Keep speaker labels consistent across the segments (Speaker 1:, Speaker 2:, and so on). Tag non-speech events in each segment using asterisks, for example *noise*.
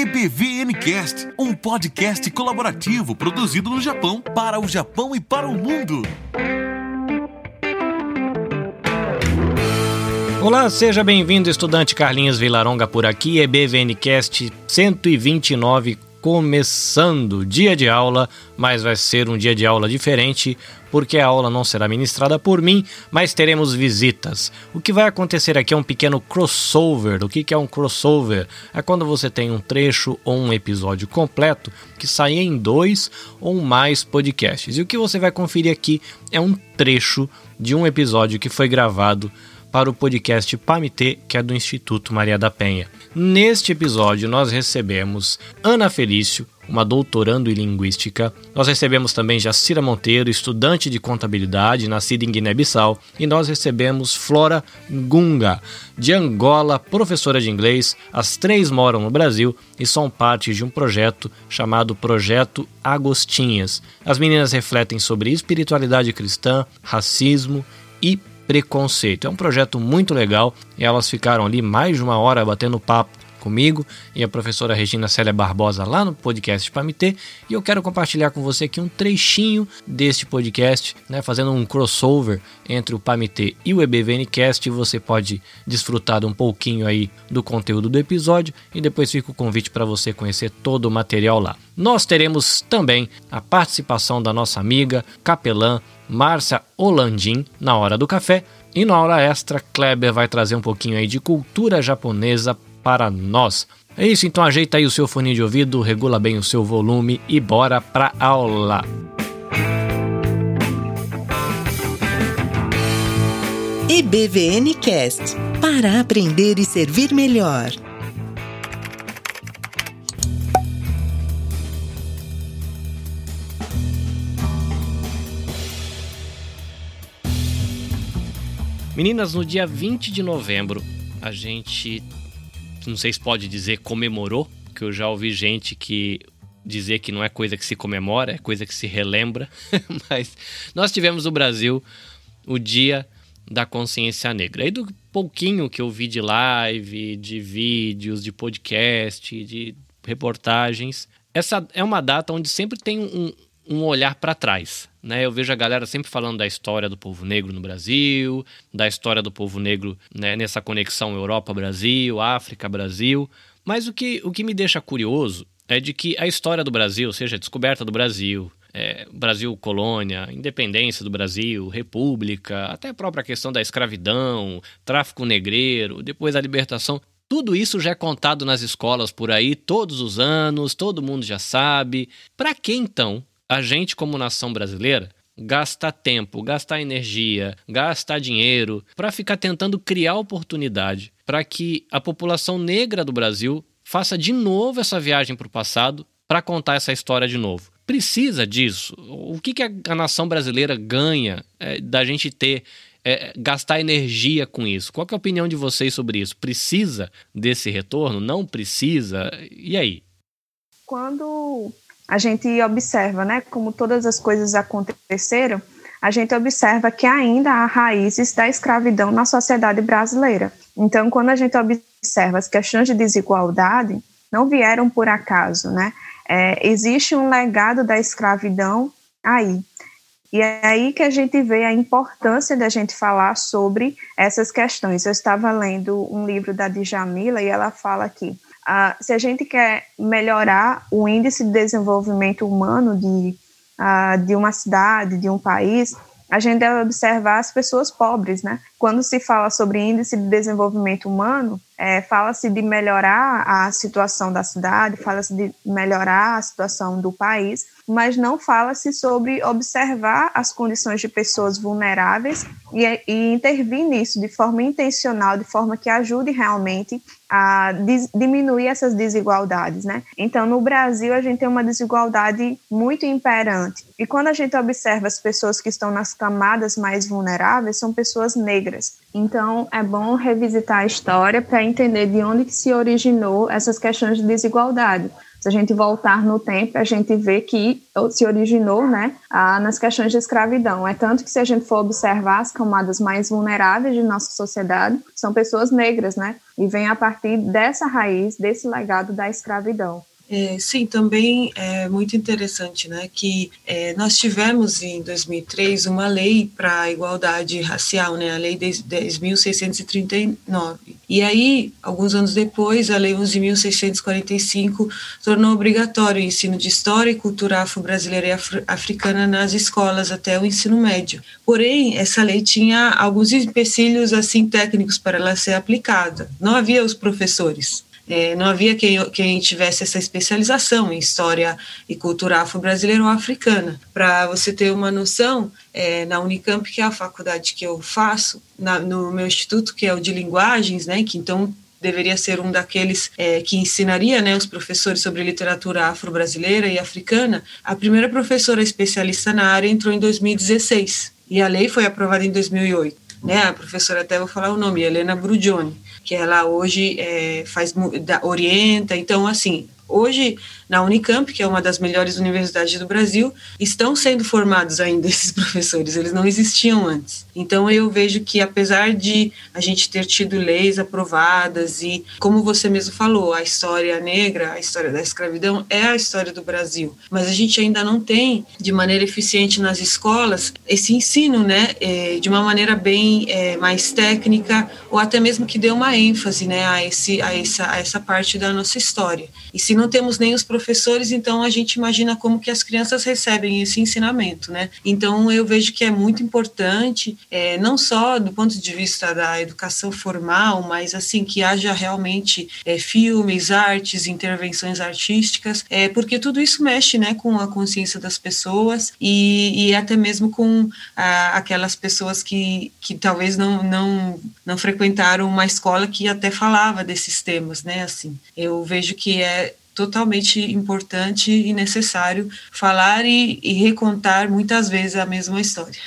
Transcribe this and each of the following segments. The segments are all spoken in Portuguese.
Speaker 1: EBVNcast, um podcast colaborativo produzido no Japão, para o Japão e para o mundo.
Speaker 2: Olá, seja bem-vindo, estudante Carlinhos Vilaronga por aqui, EBVNcast 129 começando dia de aula, mas vai ser um dia de aula diferente, porque a aula não será ministrada por mim, mas teremos visitas. O que vai acontecer aqui é um pequeno crossover. O que é um crossover? É quando você tem um trecho ou um episódio completo que sai em dois ou mais podcasts. E o que você vai conferir aqui é um trecho de um episódio que foi gravado para o podcast PAMITê, que é do Instituto Maria da Penha. Neste episódio, nós recebemos Ana Felício, uma doutorando em linguística. Nós recebemos também Jacira Monteiro, estudante de contabilidade, nascida em Guiné-Bissau. E nós recebemos Flora Gunga, de Angola, professora de inglês. As três moram no Brasil e são parte de um projeto chamado Projeto Agostinhas. As meninas refletem sobre espiritualidade cristã, racismo e preconceito. É um projeto muito legal elas ficaram ali mais de uma hora batendo papo comigo e a professora Regina Célia Barbosa lá no podcast Pamitê e eu quero compartilhar com você aqui um trechinho deste podcast, né, fazendo um crossover entre o Pamitê e o EBVNcast você pode desfrutar de um pouquinho aí do conteúdo do episódio e depois fica o convite para você conhecer todo o material lá. Nós teremos também a participação da nossa amiga capelã Márcia Olandim na hora do café. E na hora extra, Kleber vai trazer um pouquinho aí de cultura japonesa para nós. É isso, então ajeita aí o seu fone de ouvido, regula bem o seu volume e bora pra aula.
Speaker 3: EBVN Cast para aprender e servir melhor.
Speaker 2: Meninas, no dia 20 de novembro, a gente, não sei se pode dizer comemorou, que eu já ouvi gente que dizer que não é coisa que se comemora, é coisa que se relembra, *laughs* mas nós tivemos no Brasil o Dia da Consciência Negra. E do pouquinho que eu vi de live, de vídeos, de podcast, de reportagens, essa é uma data onde sempre tem um, um olhar para trás. Né? Eu vejo a galera sempre falando da história do povo negro no Brasil, da história do povo negro né, nessa conexão Europa-Brasil, África-Brasil. Mas o que, o que me deixa curioso é de que a história do Brasil, seja a descoberta do Brasil, é, Brasil colônia, independência do Brasil, república, até a própria questão da escravidão, tráfico negreiro, depois a libertação, tudo isso já é contado nas escolas por aí todos os anos, todo mundo já sabe. Para que então a gente, como nação brasileira, gastar tempo, gastar energia, gastar dinheiro para ficar tentando criar oportunidade para que a população negra do Brasil faça de novo essa viagem para o passado para contar essa história de novo. Precisa disso? O que, que a, nação brasileira ganha é, da gente ter é, gastar energia com isso? Qual é a opinião de vocês sobre isso? Precisa desse retorno? Não precisa? E aí?
Speaker 4: Quando a gente observa, né, como todas as coisas aconteceram, a gente observa que ainda há raízes da escravidão na sociedade brasileira. Então, quando a gente observa as questões de desigualdade, não vieram por acaso, né? É, existe um legado da escravidão aí. E é aí que a gente vê a importância da gente falar sobre essas questões. Eu estava lendo um livro da Djamila e ela fala que Se a gente quer melhorar o índice de desenvolvimento humano de, de uma cidade, de um país, a gente deve observar as pessoas pobres, né? Quando se fala sobre índice de desenvolvimento humano, é, fala-se de melhorar a situação da cidade, fala-se de melhorar a situação do país, mas não fala-se sobre observar as condições de pessoas vulneráveis e, e, intervir nisso de forma intencional, de forma que ajude realmente a diminuir essas desigualdades, né? Então, no Brasil, a gente tem uma desigualdade muito imperante. E quando a gente observa as pessoas que estão nas camadas mais vulneráveis, são pessoas negras. Então, é bom revisitar a história para entender de onde que se originou essas questões de desigualdade. Se a gente voltar no tempo, a gente vê que se originou né, nas questões de escravidão. É tanto que, se a gente for observar as camadas mais vulneráveis de nossa sociedade, são pessoas negras, né? E vem a partir dessa raiz, desse legado da escravidão.
Speaker 5: É, sim, também é muito interessante, né, que é, nós tivemos em 2003 uma lei para a igualdade racial, né, a lei 10.639. E aí, alguns anos depois, a lei 11.645 tornou obrigatório o ensino de história e cultura afro-brasileira e africana nas escolas até o ensino médio. Porém, essa lei tinha alguns empecilhos assim técnicos para ela ser aplicada. Não havia os professores é, não havia quem, quem tivesse essa especialização em história e cultura afro-brasileira ou africana. Para você ter uma noção, é, na Unicamp, que é a faculdade que eu faço, na, no meu instituto, que é o de linguagens, né, que então deveria ser um daqueles é, que ensinaria né, os professores sobre literatura afro-brasileira e africana, a primeira professora especialista na área entrou em 2016 e a lei foi aprovada em 2008. Né, a professora, até vou falar o nome, Helena Brugioni que ela hoje é, faz orienta. Então, assim, hoje na Unicamp, que é uma das melhores universidades do Brasil, estão sendo formados ainda *laughs* esses professores, eles não existiam antes. Então eu vejo que apesar de a gente ter tido leis aprovadas e como você mesmo falou, a história negra, a história da escravidão é a história do Brasil, mas a gente ainda não tem de maneira eficiente nas escolas esse ensino, né, é, de uma maneira bem é, mais técnica ou até mesmo que dê uma ênfase, né, a esse a essa a essa parte da nossa história. E se não temos nem os professores, então a gente imagina como que as crianças recebem esse ensinamento, né? Então eu vejo que é muito importante, é, não só do ponto de vista da educação formal, mas assim que haja realmente é, filmes, artes, intervenções artísticas, é, porque tudo isso mexe, né, com a consciência das pessoas e, e até mesmo com a, aquelas pessoas que, que talvez não, não, não frequentaram uma escola que até falava desses temas, né? Assim, eu vejo que é totalmente importante e necessário falar e, e recontar muitas vezes a mesma história.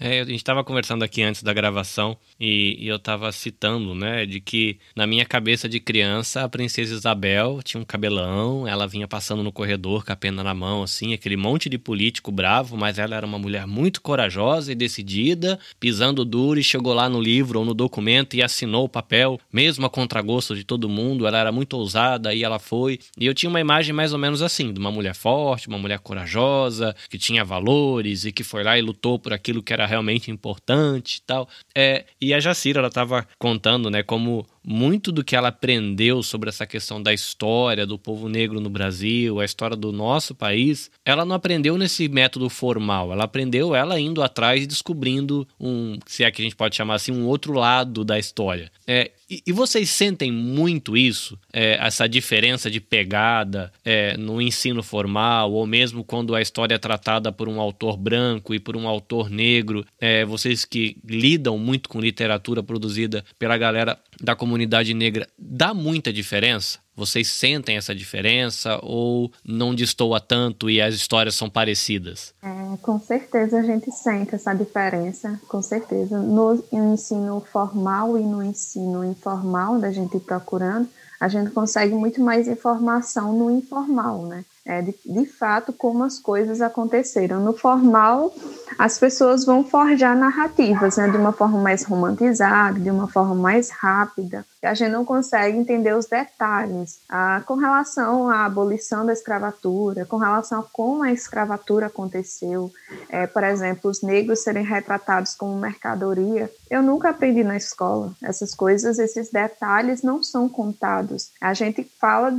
Speaker 2: É, a gente estava conversando aqui antes da gravação e, e eu estava citando, né, de que na minha cabeça de criança a princesa Isabel tinha um cabelão, ela vinha passando no corredor com a pena na mão, assim, aquele monte de político bravo, mas ela era uma mulher muito corajosa e decidida, pisando duro e chegou lá no livro ou no documento e assinou o papel, mesmo a contragosto de todo mundo, ela era muito ousada e ela foi. E eu tinha uma imagem mais ou menos assim, de uma mulher forte, uma mulher corajosa, que tinha valores e que foi lá e lutou por aquilo que era realmente importante e tal. É, e a Jacira, ela estava contando, né, como muito do que ela aprendeu sobre essa questão da história do povo negro no Brasil, a história do nosso país, ela não aprendeu nesse método formal, ela aprendeu ela indo atrás e descobrindo um, se é que a gente pode chamar assim, um outro lado da história. É, e, e, vocês sentem muito isso, é, essa diferença de pegada é, no ensino formal, ou mesmo quando a história é tratada por um autor branco e por um autor negro, é, vocês que lidam muito com literatura produzida pela galera da comunidade negra, dá muita diferença? Vocês sentem essa diferença ou não destoa tanto e as histórias são parecidas?
Speaker 4: É, com certeza a gente sente essa diferença, com certeza. No ensino formal e no ensino informal, da gente procurando, a gente consegue muito mais informação no informal, né? É, de, de fato, como as coisas aconteceram. No formal, as pessoas vão forjar narrativas, né? De uma forma mais romantizada, de uma forma mais rápida a gente não consegue entender os detalhes ah, com relação à abolição da escravatura, com relação a como a escravatura aconteceu, é, por exemplo, os negros serem retratados como mercadoria. Eu nunca aprendi na escola essas coisas, esses detalhes não são contados. A gente fala,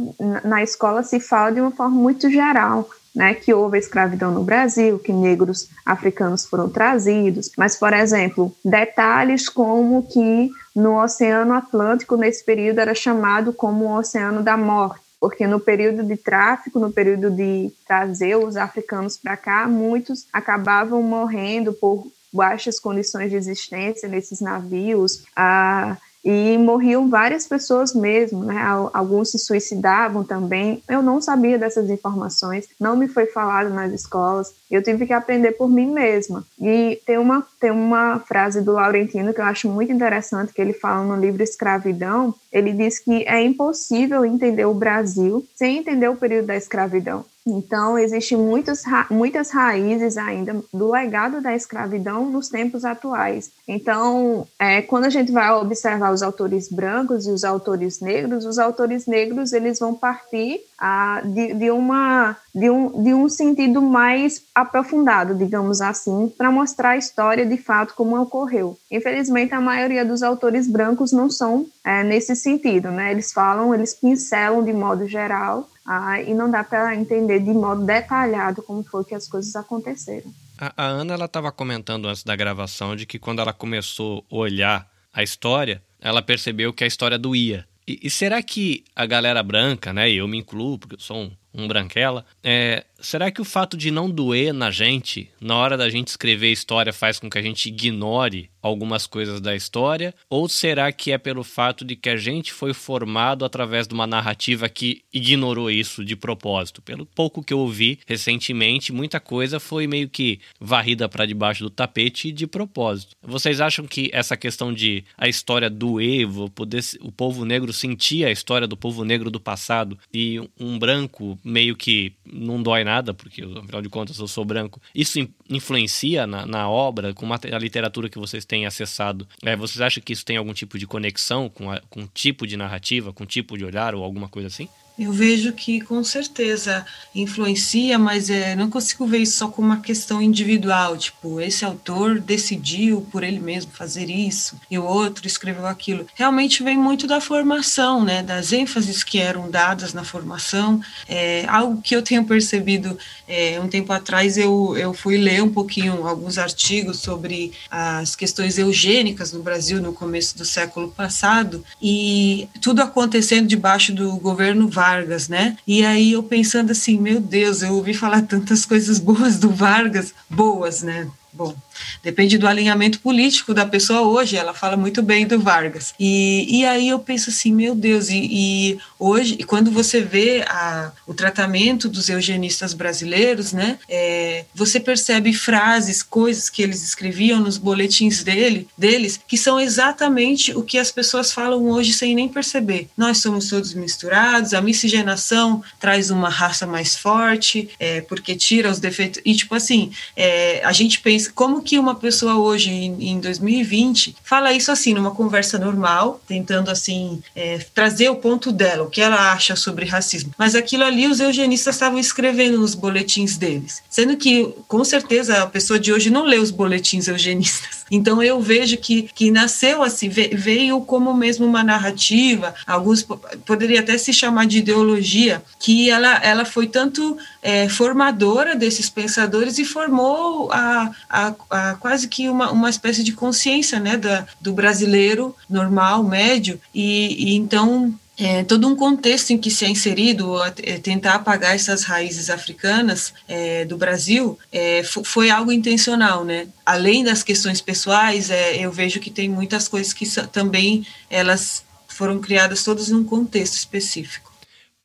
Speaker 4: na escola se fala de uma forma muito geral, né, que houve a escravidão no Brasil, que negros africanos foram trazidos, mas, por exemplo, detalhes como que no Oceano Atlântico, nesse período, era chamado como o Oceano da Morte, porque no período de tráfico, no período de trazer os africanos para cá, muitos acabavam morrendo por baixas condições de existência nesses navios. Ah, e morriam várias pessoas mesmo, né? Alguns se suicidavam também. Eu não sabia dessas informações, não me foi falado nas escolas. Eu tive que aprender por mim mesma. E tem uma, tem uma frase do Laurentino que eu acho muito interessante, que ele fala no livro Escravidão. Ele diz que é impossível entender o Brasil sem entender o período da escravidão. Então, existem muitas, muitas raízes ainda do legado da escravidão nos tempos atuais. Então, é, quando a gente vai observar os autores brancos e os autores negros, os autores negros eles vão partir a, de, de, uma, de, um, de um sentido mais aprofundado, digamos assim, para mostrar a história de fato como ocorreu. Infelizmente, a maioria dos autores brancos não são é, nesse sentido, né? Eles falam, eles pincelam de modo geral ah, e não dá para entender de modo detalhado como foi que as coisas aconteceram.
Speaker 2: A, a Ana ela estava comentando antes da gravação de que quando ela começou a olhar a história, ela percebeu que a história doía. E, e será que a galera branca, né, eu me incluo, porque eu sou um, um branquela, é, será que o fato de não doer na gente, na hora da gente escrever história, faz com que a gente ignore algumas coisas da história? Ou será que é pelo fato de que a gente foi formado através de uma narrativa que ignorou isso de propósito? Pelo pouco que eu ouvi recentemente, muita coisa foi meio que varrida para debaixo do tapete de propósito. Vocês acham que essa questão de a história do Evo, poder, o povo negro sentir a história do povo negro do passado e um branco meio que não dói nada, porque afinal de contas eu sou branco, isso influencia na, na obra, com a literatura que vocês têm acessado? É, vocês acham que isso tem algum tipo de conexão com, a, com tipo de narrativa, com tipo de olhar ou alguma coisa assim?
Speaker 5: Eu vejo que com certeza influencia, mas é, não consigo ver isso só como uma questão individual, tipo, esse autor decidiu por ele mesmo fazer isso e o outro escreveu aquilo. Realmente vem muito da formação, né, das ênfases que eram dadas na formação. É, algo que eu tenho percebido é, um tempo atrás, eu, eu fui ler um pouquinho alguns artigos sobre as questões eugênicas no Brasil no começo do século passado e tudo acontecendo debaixo do governo Vargas Vargas, né? E aí eu pensando assim, meu Deus, eu ouvi falar tantas coisas boas do Vargas, boas, né? Bom, depende do alinhamento político da pessoa hoje, ela fala muito bem do Vargas. E, e aí eu penso assim, meu Deus, e, e hoje, quando você vê a, o tratamento dos eugenistas brasileiros, né, é, você percebe frases, coisas que eles escreviam nos boletins dele, deles, que são exatamente o que as pessoas falam hoje sem nem perceber. Nós somos todos misturados, a miscigenação traz uma raça mais forte, é, porque tira os defeitos. E, tipo assim, é, a gente pensa como que uma pessoa hoje, em, em 2020, fala isso assim, numa conversa normal, tentando assim, é, trazer o ponto dela, o que ela acha sobre racismo. Mas aquilo ali os eugenistas estavam escrevendo nos boletins deles. Sendo que, com certeza, a pessoa de hoje não lê os boletins eugenistas. *laughs* Então eu vejo que, que nasceu assim, veio como mesmo uma narrativa, alguns poderia até se chamar de ideologia, que ela, ela foi tanto é, formadora desses pensadores e formou a, a, a, quase que uma, uma espécie de consciência né, da, do brasileiro normal, médio, e, e então é, todo um contexto em que se é inserido é, tentar apagar essas raízes africanas é, do Brasil é, foi algo intencional, né? Além das questões pessoais, é, eu vejo que tem muitas coisas que também elas foram criadas todas num contexto específico.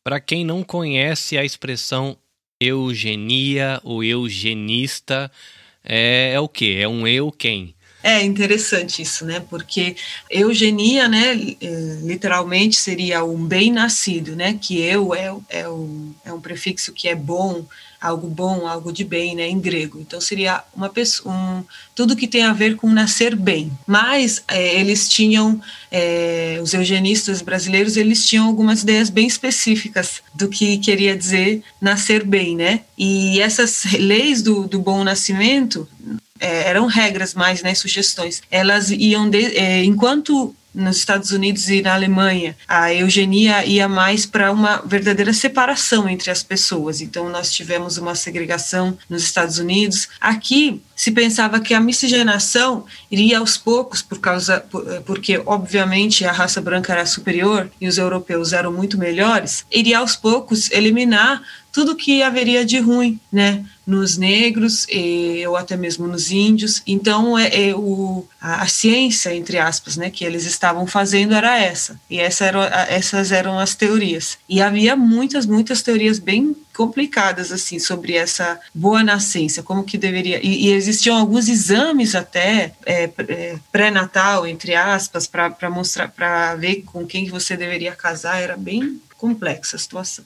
Speaker 2: Para quem não conhece a expressão eugenia ou eugenista, é, é o que? É um eu quem?
Speaker 5: É interessante isso, né? Porque eugenia, né, é, literalmente seria um bem nascido, né? Que eu é, é, um, é um prefixo que é bom, algo bom, algo de bem, né, em grego. Então seria uma pessoa, um, tudo que tem a ver com nascer bem. Mas é, eles tinham, é, os eugenistas brasileiros, eles tinham algumas ideias bem específicas do que queria dizer nascer bem, né? E essas leis do, do bom nascimento é, eram regras mais, né, sugestões. Elas iam, de, é, enquanto nos Estados Unidos e na Alemanha, a eugenia ia mais para uma verdadeira separação entre as pessoas. Então, nós tivemos uma segregação nos Estados Unidos. Aqui, se pensava que a miscigenação iria aos poucos, por causa, porque, obviamente, a raça branca era superior e os europeus eram muito melhores, iria aos poucos eliminar tudo que haveria de ruim, né? nos negros e, ou até mesmo nos índios. Então, é, é o, a, a, ciência, entre aspas, né, que eles estavam fazendo era essa. E essa era, essas eram as teorias. E havia muitas, muitas teorias bem complicadas assim sobre essa boa nascença, como que deveria e, e existiam alguns exames até é, é, pré-natal entre aspas para mostrar para ver com quem você deveria casar era bem complexa a situação.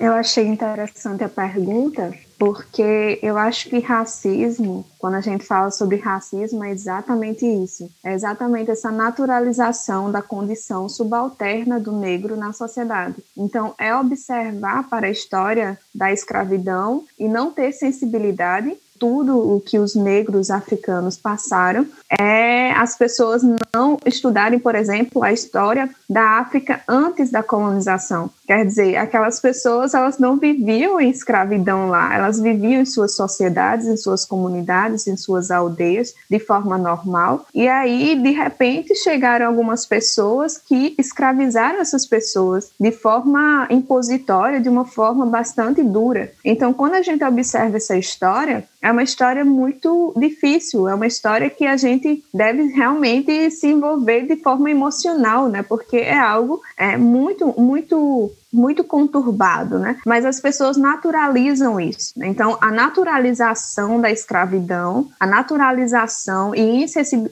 Speaker 4: Eu achei interessante a pergunta, porque eu acho que racismo, quando a gente fala sobre racismo, é exatamente isso. É exatamente essa naturalização da condição subalterna do negro na sociedade. Então, é observar para a história da escravidão e não ter sensibilidade tudo o que os negros africanos passaram é as pessoas não estudarem, por exemplo, a história da África antes da colonização. Quer dizer, aquelas pessoas elas não viviam em escravidão lá, elas viviam em suas sociedades, em suas comunidades, em suas aldeias de forma normal. E aí, de repente, chegaram algumas pessoas que escravizaram essas pessoas de forma impositória, de uma forma bastante dura. Então, quando a gente observa essa história, é uma história muito difícil, é uma história que a gente deve realmente se envolver de forma emocional, né? Porque é algo é, muito, muito muito conturbado, né? Mas as pessoas naturalizam isso. Né? Então, a naturalização da escravidão, a naturalização e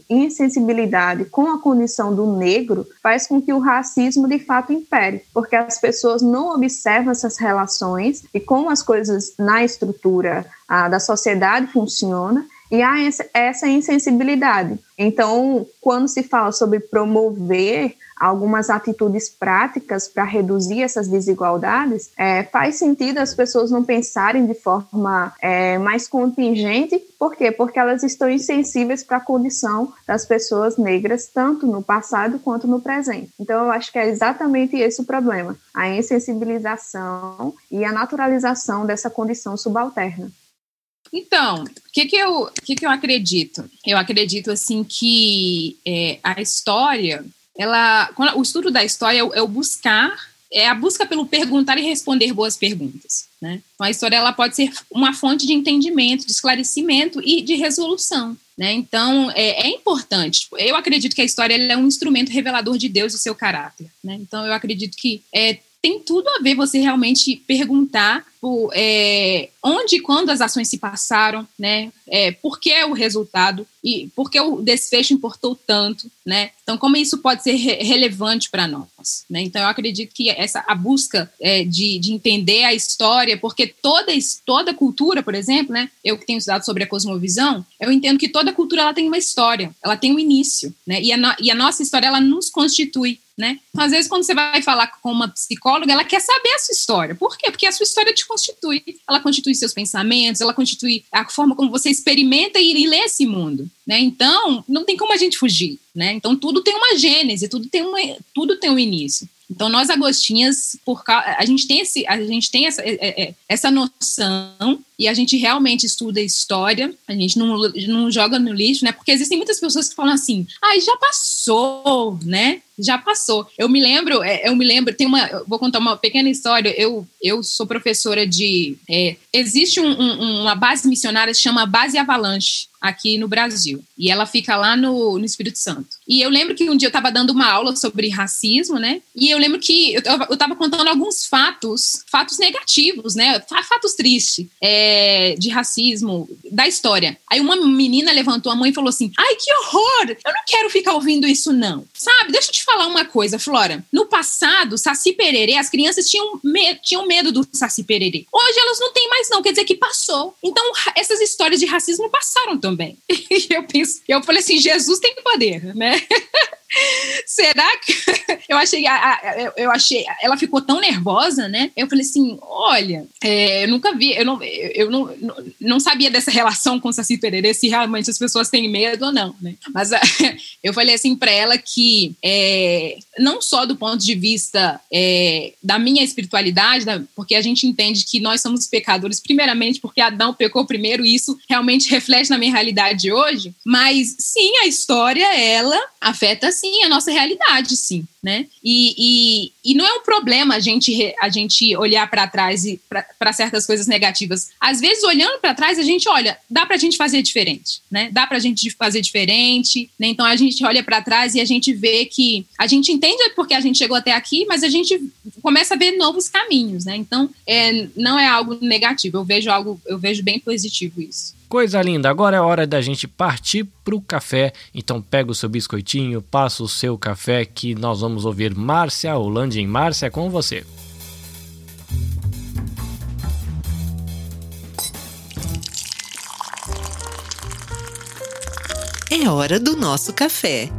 Speaker 4: insensibilidade com a condição do negro faz com que o racismo de fato impere, porque as pessoas não observam essas relações e como as coisas na estrutura da sociedade funciona e há essa insensibilidade. Então, quando se fala sobre promover algumas atitudes práticas para reduzir essas desigualdades, é, faz sentido as pessoas não pensarem de forma é, mais contingente. Por quê? Porque elas estão insensíveis para a condição das pessoas negras, tanto no passado quanto no presente. Então, eu acho que é exatamente esse o problema: a insensibilização e a naturalização dessa condição subalterna.
Speaker 6: Então, o que, que, eu, que, que eu acredito? Eu acredito assim que é, a história ela, o estudo da história é o buscar, é a busca pelo perguntar e responder boas perguntas. Né? Então, a história ela pode ser uma fonte de entendimento, de esclarecimento e de resolução. Né? Então, é, é importante. Eu acredito que a história é um instrumento revelador de Deus e seu caráter. Né? Então, eu acredito que é, tem tudo a ver você realmente perguntar por, é, onde e quando as ações se passaram, né? É, por que o resultado e por que o desfecho importou tanto, né? Então, como isso pode ser re relevante para nós, né? Então, eu acredito que essa a busca é, de, de entender a história, porque toda toda cultura, por exemplo, né? Eu que tenho estudado sobre a cosmovisão, eu entendo que toda cultura ela tem uma história, ela tem um início, né? E a, no, e a nossa história ela nos constitui, né? Então, às vezes, quando você vai falar com uma psicóloga, ela quer saber a sua história. Por quê? Porque a sua história te constitui. Ela constitui seus pensamentos, ela constitui a forma como você experimenta e, lê esse mundo. Né? Então, não tem como a gente fugir. Né? Então, tudo tem uma gênese, tudo tem, uma, tudo tem um início. Então, nós agostinhas, por, a gente tem, esse, a gente tem essa, é, é, essa noção e a gente realmente estuda história, a gente não, não joga no lixo, né? Porque existem muitas pessoas que falam assim, ai, ah, já passou, né? Já passou. Eu me lembro, é, eu me lembro, tem uma, vou contar uma pequena história. Eu, eu sou professora de. É, existe um, um, uma base missionária que chama Base Avalanche aqui no Brasil. E ela fica lá no, no Espírito Santo. E eu lembro que um dia eu estava dando uma aula sobre racismo, né? E eu lembro que eu estava contando alguns fatos, fatos negativos, né? Fatos tristes. É, é, de racismo da história. Aí uma menina levantou a mão e falou assim: Ai, que horror! Eu não quero ficar ouvindo isso, não. Sabe, deixa eu te falar uma coisa, Flora. No passado, Saci Pererê, as crianças tinham, me tinham medo do Saci Pererê. Hoje elas não têm mais, não. Quer dizer que passou. Então, essas histórias de racismo passaram também. *laughs* E eu penso, eu falei assim: Jesus tem poder, né? *laughs* Será que *laughs* eu achei, eu achei, ela ficou tão nervosa, né? Eu falei assim, olha, é, eu nunca vi, eu não, eu não, não sabia dessa relação com Saci Pererê, se realmente as pessoas têm medo ou não, né? Mas *laughs* eu falei assim para ela que é, não só do ponto de vista é, da minha espiritualidade, da, porque a gente entende que nós somos pecadores, primeiramente porque Adão pecou primeiro e isso realmente reflete na minha realidade hoje, mas sim, a história ela afeta sim a nossa realidade, sim. Né? E, e, e não é um problema a gente, a gente olhar para trás e para certas coisas negativas. Às vezes, olhando para trás, a gente olha, dá para a gente fazer diferente, né? Dá para a gente fazer diferente, né? Então a gente olha para trás e a gente vê que a gente entende porque a gente chegou até aqui, mas a gente começa a ver novos caminhos, né? Então é, não é algo negativo. Eu vejo algo, eu vejo bem positivo isso.
Speaker 2: Coisa linda, agora é hora da gente partir pro café. Então pega o seu biscoitinho, passa o seu café que nós vamos ouvir Márcia Holândia em Márcia com você.
Speaker 3: É hora do nosso café.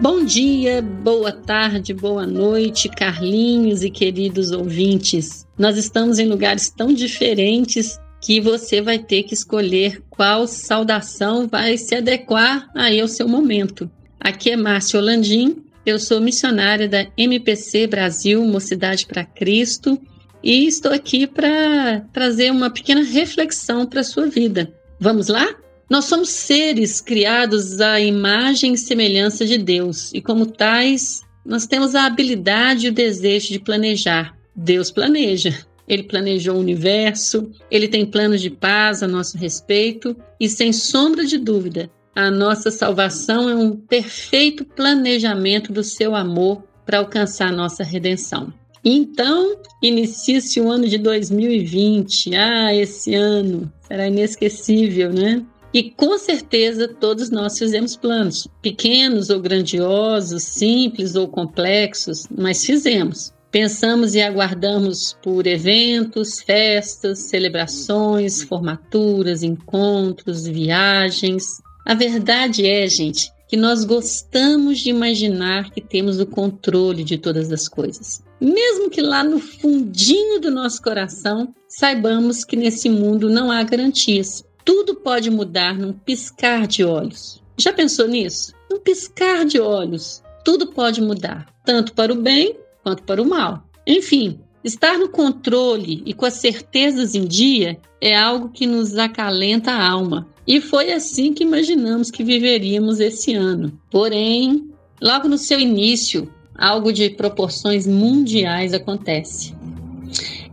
Speaker 7: Bom dia, boa tarde, boa noite, Carlinhos e queridos ouvintes. Nós estamos em lugares tão diferentes que você vai ter que escolher qual saudação vai se adequar aí ao seu momento. Aqui é Márcia Holandim, eu sou missionária da MPC Brasil Mocidade para Cristo e estou aqui para trazer uma pequena reflexão para a sua vida. Vamos lá? Nós somos seres criados à imagem e semelhança de Deus, e como tais, nós temos a habilidade e o desejo de planejar. Deus planeja. Ele planejou o universo, ele tem planos de paz a nosso respeito, e sem sombra de dúvida, a nossa salvação é um perfeito planejamento do seu amor para alcançar a nossa redenção. Então, inicia-se o ano de 2020. Ah, esse ano será inesquecível, né? E com certeza todos nós fizemos planos, pequenos ou grandiosos, simples ou complexos, mas fizemos. Pensamos e aguardamos por eventos, festas, celebrações, formaturas, encontros, viagens. A verdade é, gente, que nós gostamos de imaginar que temos o controle de todas as coisas. Mesmo que lá no fundinho do nosso coração saibamos que nesse mundo não há garantias. Tudo pode mudar num piscar de olhos. Já pensou nisso? Num piscar de olhos, tudo pode mudar, tanto para o bem quanto para o mal. Enfim, estar no controle e com as certezas em dia é algo que nos acalenta a alma. E foi assim que imaginamos que viveríamos esse ano. Porém, logo no seu início, algo de proporções mundiais acontece.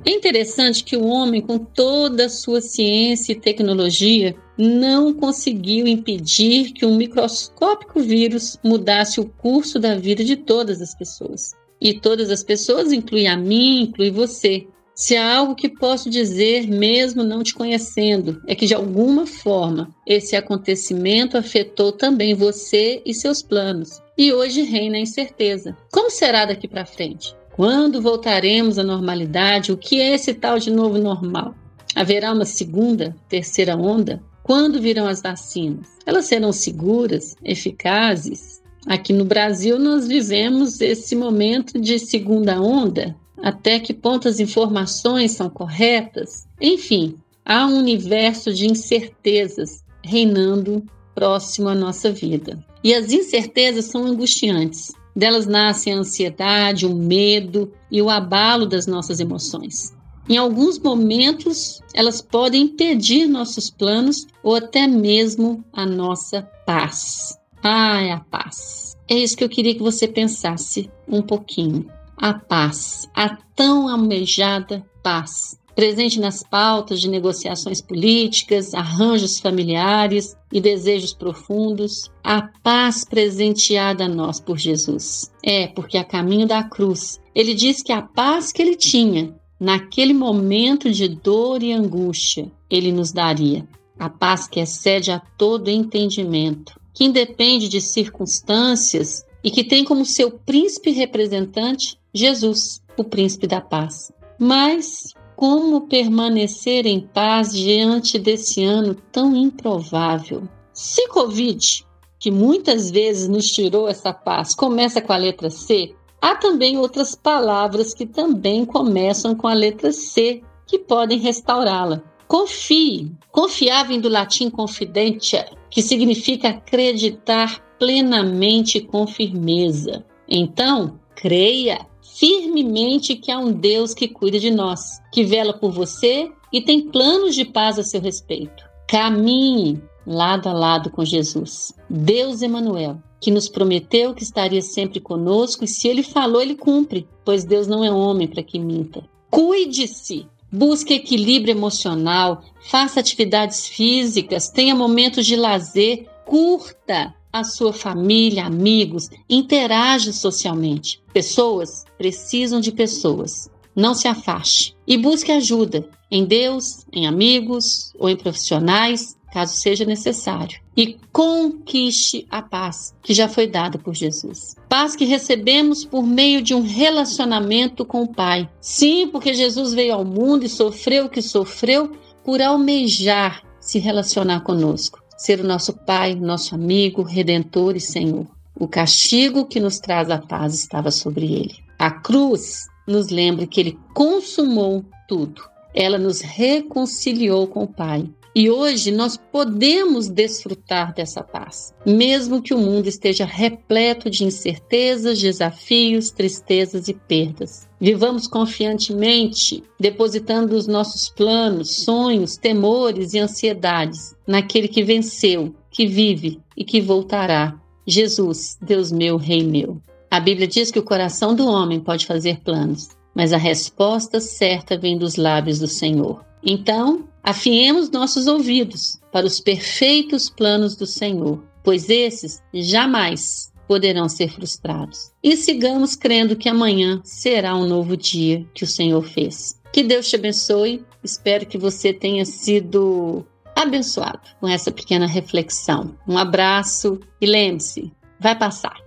Speaker 7: É interessante que o homem, com toda a sua ciência e tecnologia, não conseguiu impedir que um microscópico vírus mudasse o curso da vida de todas as pessoas. E todas as pessoas inclui a mim, inclui você. Se há algo que posso dizer, mesmo não te conhecendo, é que de alguma forma esse acontecimento afetou também você e seus planos. E hoje reina a incerteza. Como será daqui para frente? Quando voltaremos à normalidade? O que é esse tal de novo normal? Haverá uma segunda, terceira onda? Quando virão as vacinas? Elas serão seguras, eficazes? Aqui no Brasil, nós vivemos esse momento de segunda onda. Até que ponto as informações são corretas? Enfim, há um universo de incertezas reinando próximo à nossa vida. E as incertezas são angustiantes. Delas nascem a ansiedade, o medo e o abalo das nossas emoções. Em alguns momentos, elas podem impedir nossos planos ou até mesmo a nossa paz. Ai, a paz. É isso que eu queria que você pensasse um pouquinho. A paz, a tão almejada paz presente nas pautas de negociações políticas, arranjos familiares e desejos profundos, a paz presenteada a nós por Jesus. É, porque a caminho da cruz, ele diz que a paz que ele tinha naquele momento de dor e angústia, ele nos daria. A paz que excede a todo entendimento, que independe de circunstâncias e que tem como seu príncipe representante Jesus, o príncipe da paz. Mas como permanecer em paz diante desse ano tão improvável? Se Covid, que muitas vezes nos tirou essa paz, começa com a letra C, há também outras palavras que também começam com a letra C, que podem restaurá-la. Confie. Confiar vem do latim confidente, que significa acreditar plenamente com firmeza. Então, creia firmemente que há um Deus que cuida de nós, que vela por você e tem planos de paz a seu respeito. Caminhe, lado a lado com Jesus. Deus Emanuel, que nos prometeu que estaria sempre conosco e se ele falou, ele cumpre, pois Deus não é homem para que minta. Cuide-se, busque equilíbrio emocional, faça atividades físicas, tenha momentos de lazer, curta a sua família, amigos, interaja socialmente. Pessoas precisam de pessoas. Não se afaste e busque ajuda em Deus, em amigos ou em profissionais, caso seja necessário. E conquiste a paz que já foi dada por Jesus. Paz que recebemos por meio de um relacionamento com o Pai. Sim, porque Jesus veio ao mundo e sofreu o que sofreu por almejar se relacionar conosco ser o nosso Pai, nosso amigo, redentor e Senhor. O castigo que nos traz a paz estava sobre ele. A cruz nos lembra que ele consumou tudo. Ela nos reconciliou com o Pai e hoje nós podemos desfrutar dessa paz, mesmo que o mundo esteja repleto de incertezas, desafios, tristezas e perdas. Vivamos confiantemente, depositando os nossos planos, sonhos, temores e ansiedades naquele que venceu, que vive e que voltará. Jesus, Deus meu, Rei meu. A Bíblia diz que o coração do homem pode fazer planos, mas a resposta certa vem dos lábios do Senhor. Então, Afiemos nossos ouvidos para os perfeitos planos do Senhor, pois esses jamais poderão ser frustrados. E sigamos crendo que amanhã será um novo dia que o Senhor fez. Que Deus te abençoe. Espero que você tenha sido abençoado com essa pequena reflexão. Um abraço e lembre-se, vai passar.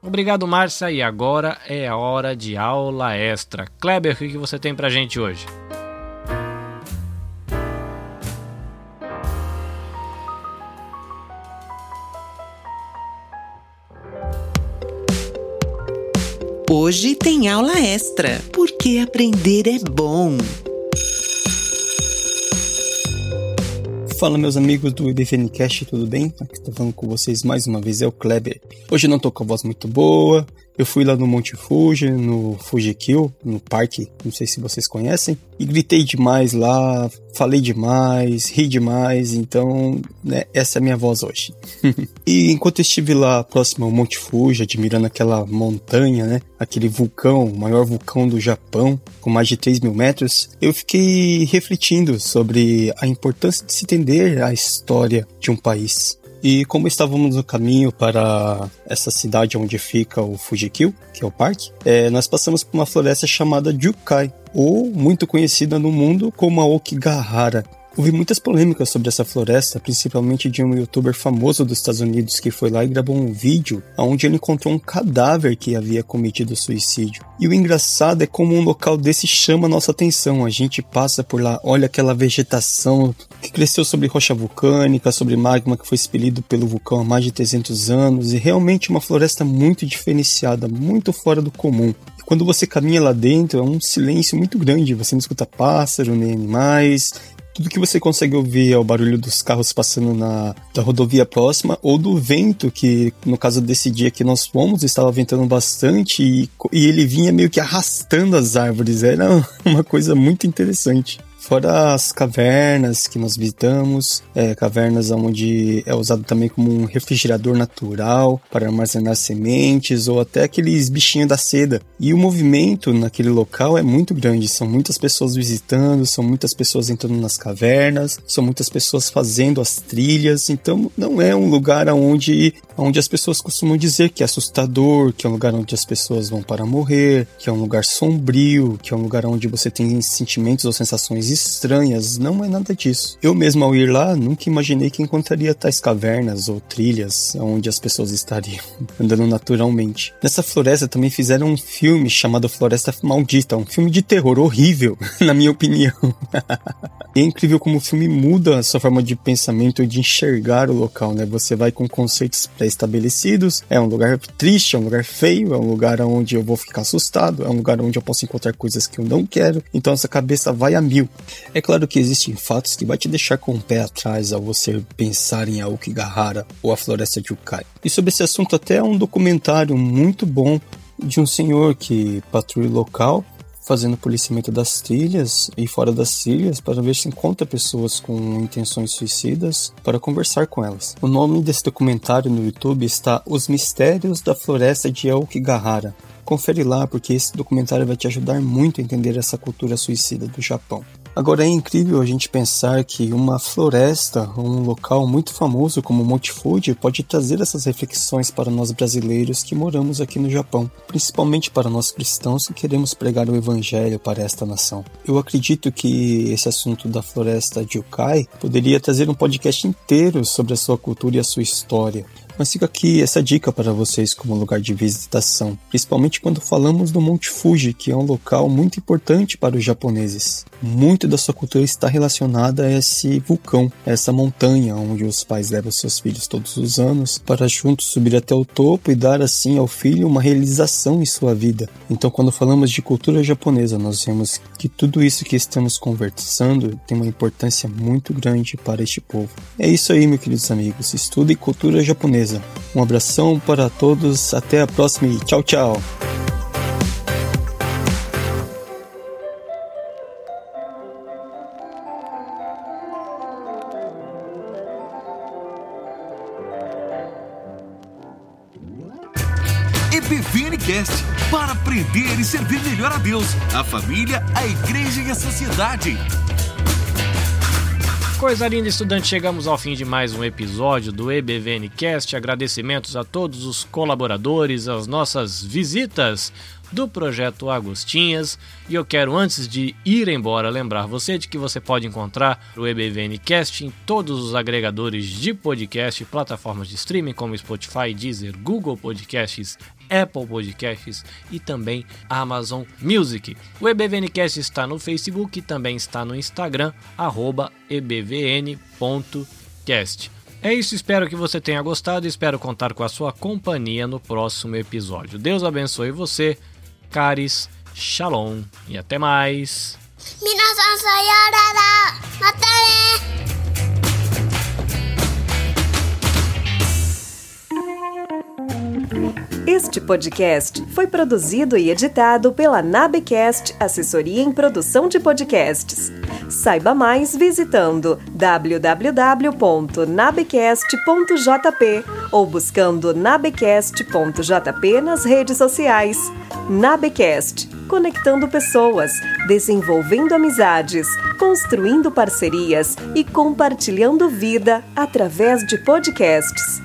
Speaker 2: Obrigado, Márcia. E agora é a hora de aula extra. Kleber, o que você tem pra gente hoje?
Speaker 3: Hoje tem aula extra, porque aprender é bom.
Speaker 8: Fala meus amigos do IBVNcast, tudo bem? Aqui tô falando com vocês mais uma vez, é o Kleber. Hoje não tô com a voz muito boa, eu fui lá no Monte Fuji, no Fujikill, no parque, não sei se vocês conhecem, e gritei demais lá, falei demais, ri demais, então, né, essa é a minha voz hoje. *laughs* e enquanto eu estive lá próximo ao Monte Fuji, admirando aquela montanha, né, aquele vulcão, o maior vulcão do Japão, com mais de 3 mil metros, eu fiquei refletindo sobre a importância de se entender a história de um país. E como estávamos no caminho para essa cidade onde fica o Fujikill, que é o parque, é, nós passamos por uma floresta chamada Jukai, ou muito conhecida no mundo como a Okigahara, Houve muitas polêmicas sobre essa floresta, principalmente de um youtuber famoso dos Estados Unidos que foi lá e gravou um vídeo onde ele encontrou um cadáver que havia cometido suicídio. E o engraçado é como um local desse chama nossa atenção. A gente passa por lá, olha aquela vegetação que cresceu sobre rocha vulcânica, sobre magma que foi expelido pelo vulcão há mais de 300 anos, e realmente uma floresta muito diferenciada, muito fora do comum. Quando você caminha lá dentro, é um silêncio muito grande, você não escuta pássaro nem animais, tudo que você consegue ouvir é o barulho dos carros passando na da rodovia próxima ou do vento que no caso desse dia que nós fomos estava ventando bastante e, e ele vinha meio que arrastando as árvores. Era *laughs* uma coisa muito interessante Fora as cavernas que nós visitamos, é, cavernas onde é usado também como um refrigerador natural para armazenar sementes ou até aqueles bichinhos da seda. E o movimento naquele local é muito grande, são muitas pessoas visitando, são muitas pessoas entrando nas cavernas, são muitas pessoas fazendo as trilhas, então não é um lugar onde, onde as pessoas costumam dizer que é assustador, que é um lugar onde as pessoas vão para morrer, que é um lugar sombrio, que é um lugar onde você tem sentimentos ou sensações estranhas, não é nada disso. Eu mesmo ao ir lá, nunca imaginei que encontraria tais cavernas ou trilhas onde as pessoas estariam *laughs* andando naturalmente. Nessa floresta também fizeram um filme chamado Floresta Maldita, um filme de terror horrível, *laughs* na minha opinião. *laughs* é incrível como o filme muda a sua forma de pensamento e de enxergar o local, né? Você vai com conceitos pré-estabelecidos, é um lugar triste, é um lugar feio, é um lugar onde eu vou ficar assustado, é um lugar onde eu posso encontrar coisas que eu não quero, então essa cabeça vai a mil. É claro que existem fatos que vai te deixar com o pé atrás ao você pensar em Aokigahara ou a Floresta de Ukai. E sobre esse assunto até há um documentário muito bom de um senhor que patrulha o local fazendo policiamento das trilhas e fora das trilhas para ver se encontra pessoas com intenções suicidas para conversar com elas. O nome desse documentário no YouTube está Os Mistérios da Floresta de Aokigahara. Confere lá porque esse documentário vai te ajudar muito a entender essa cultura suicida do Japão. Agora é incrível a gente pensar que uma floresta, um local muito famoso como Monte Fuji, pode trazer essas reflexões para nós brasileiros que moramos aqui no Japão, principalmente para nós cristãos que queremos pregar o evangelho para esta nação. Eu acredito que esse assunto da floresta de Ukai poderia trazer um podcast inteiro sobre a sua cultura e a sua história. Mas fica aqui essa dica para vocês como lugar de visitação, principalmente quando falamos do Monte Fuji, que é um local muito importante para os japoneses. Muito da sua cultura está relacionada a esse vulcão, a essa montanha onde os pais levam seus filhos todos os anos para juntos subir até o topo e dar assim ao filho uma realização em sua vida. Então, quando falamos de cultura japonesa, nós vemos que tudo isso que estamos conversando tem uma importância muito grande para este povo. É isso aí, meus queridos amigos. Estude cultura japonesa um abração para todos, até a próxima e tchau, tchau.
Speaker 1: EBVNcast para aprender e servir melhor a Deus, a família, a igreja e a sociedade.
Speaker 2: Coisa linda, estudante, chegamos ao fim de mais um episódio do EBVNcast. Agradecimentos a todos os colaboradores, as nossas visitas do projeto Agostinhas. E eu quero, antes de ir embora, lembrar você de que você pode encontrar o EBVNcast em todos os agregadores de podcast, plataformas de streaming como Spotify, Deezer, Google Podcasts, Apple Podcasts e também Amazon Music. O EBVNcast está no Facebook e também está no Instagram, ebvn.cast. É isso, espero que você tenha gostado e espero contar com a sua companhia no próximo episódio. Deus abençoe você, Caris, Shalom e até mais.
Speaker 9: Este podcast foi produzido e editado pela Nabecast, assessoria em produção de podcasts. Saiba mais visitando www.nabecast.jp ou buscando nabecast.jp nas redes sociais. Nabecast, conectando pessoas, desenvolvendo amizades, construindo parcerias e compartilhando vida através de podcasts.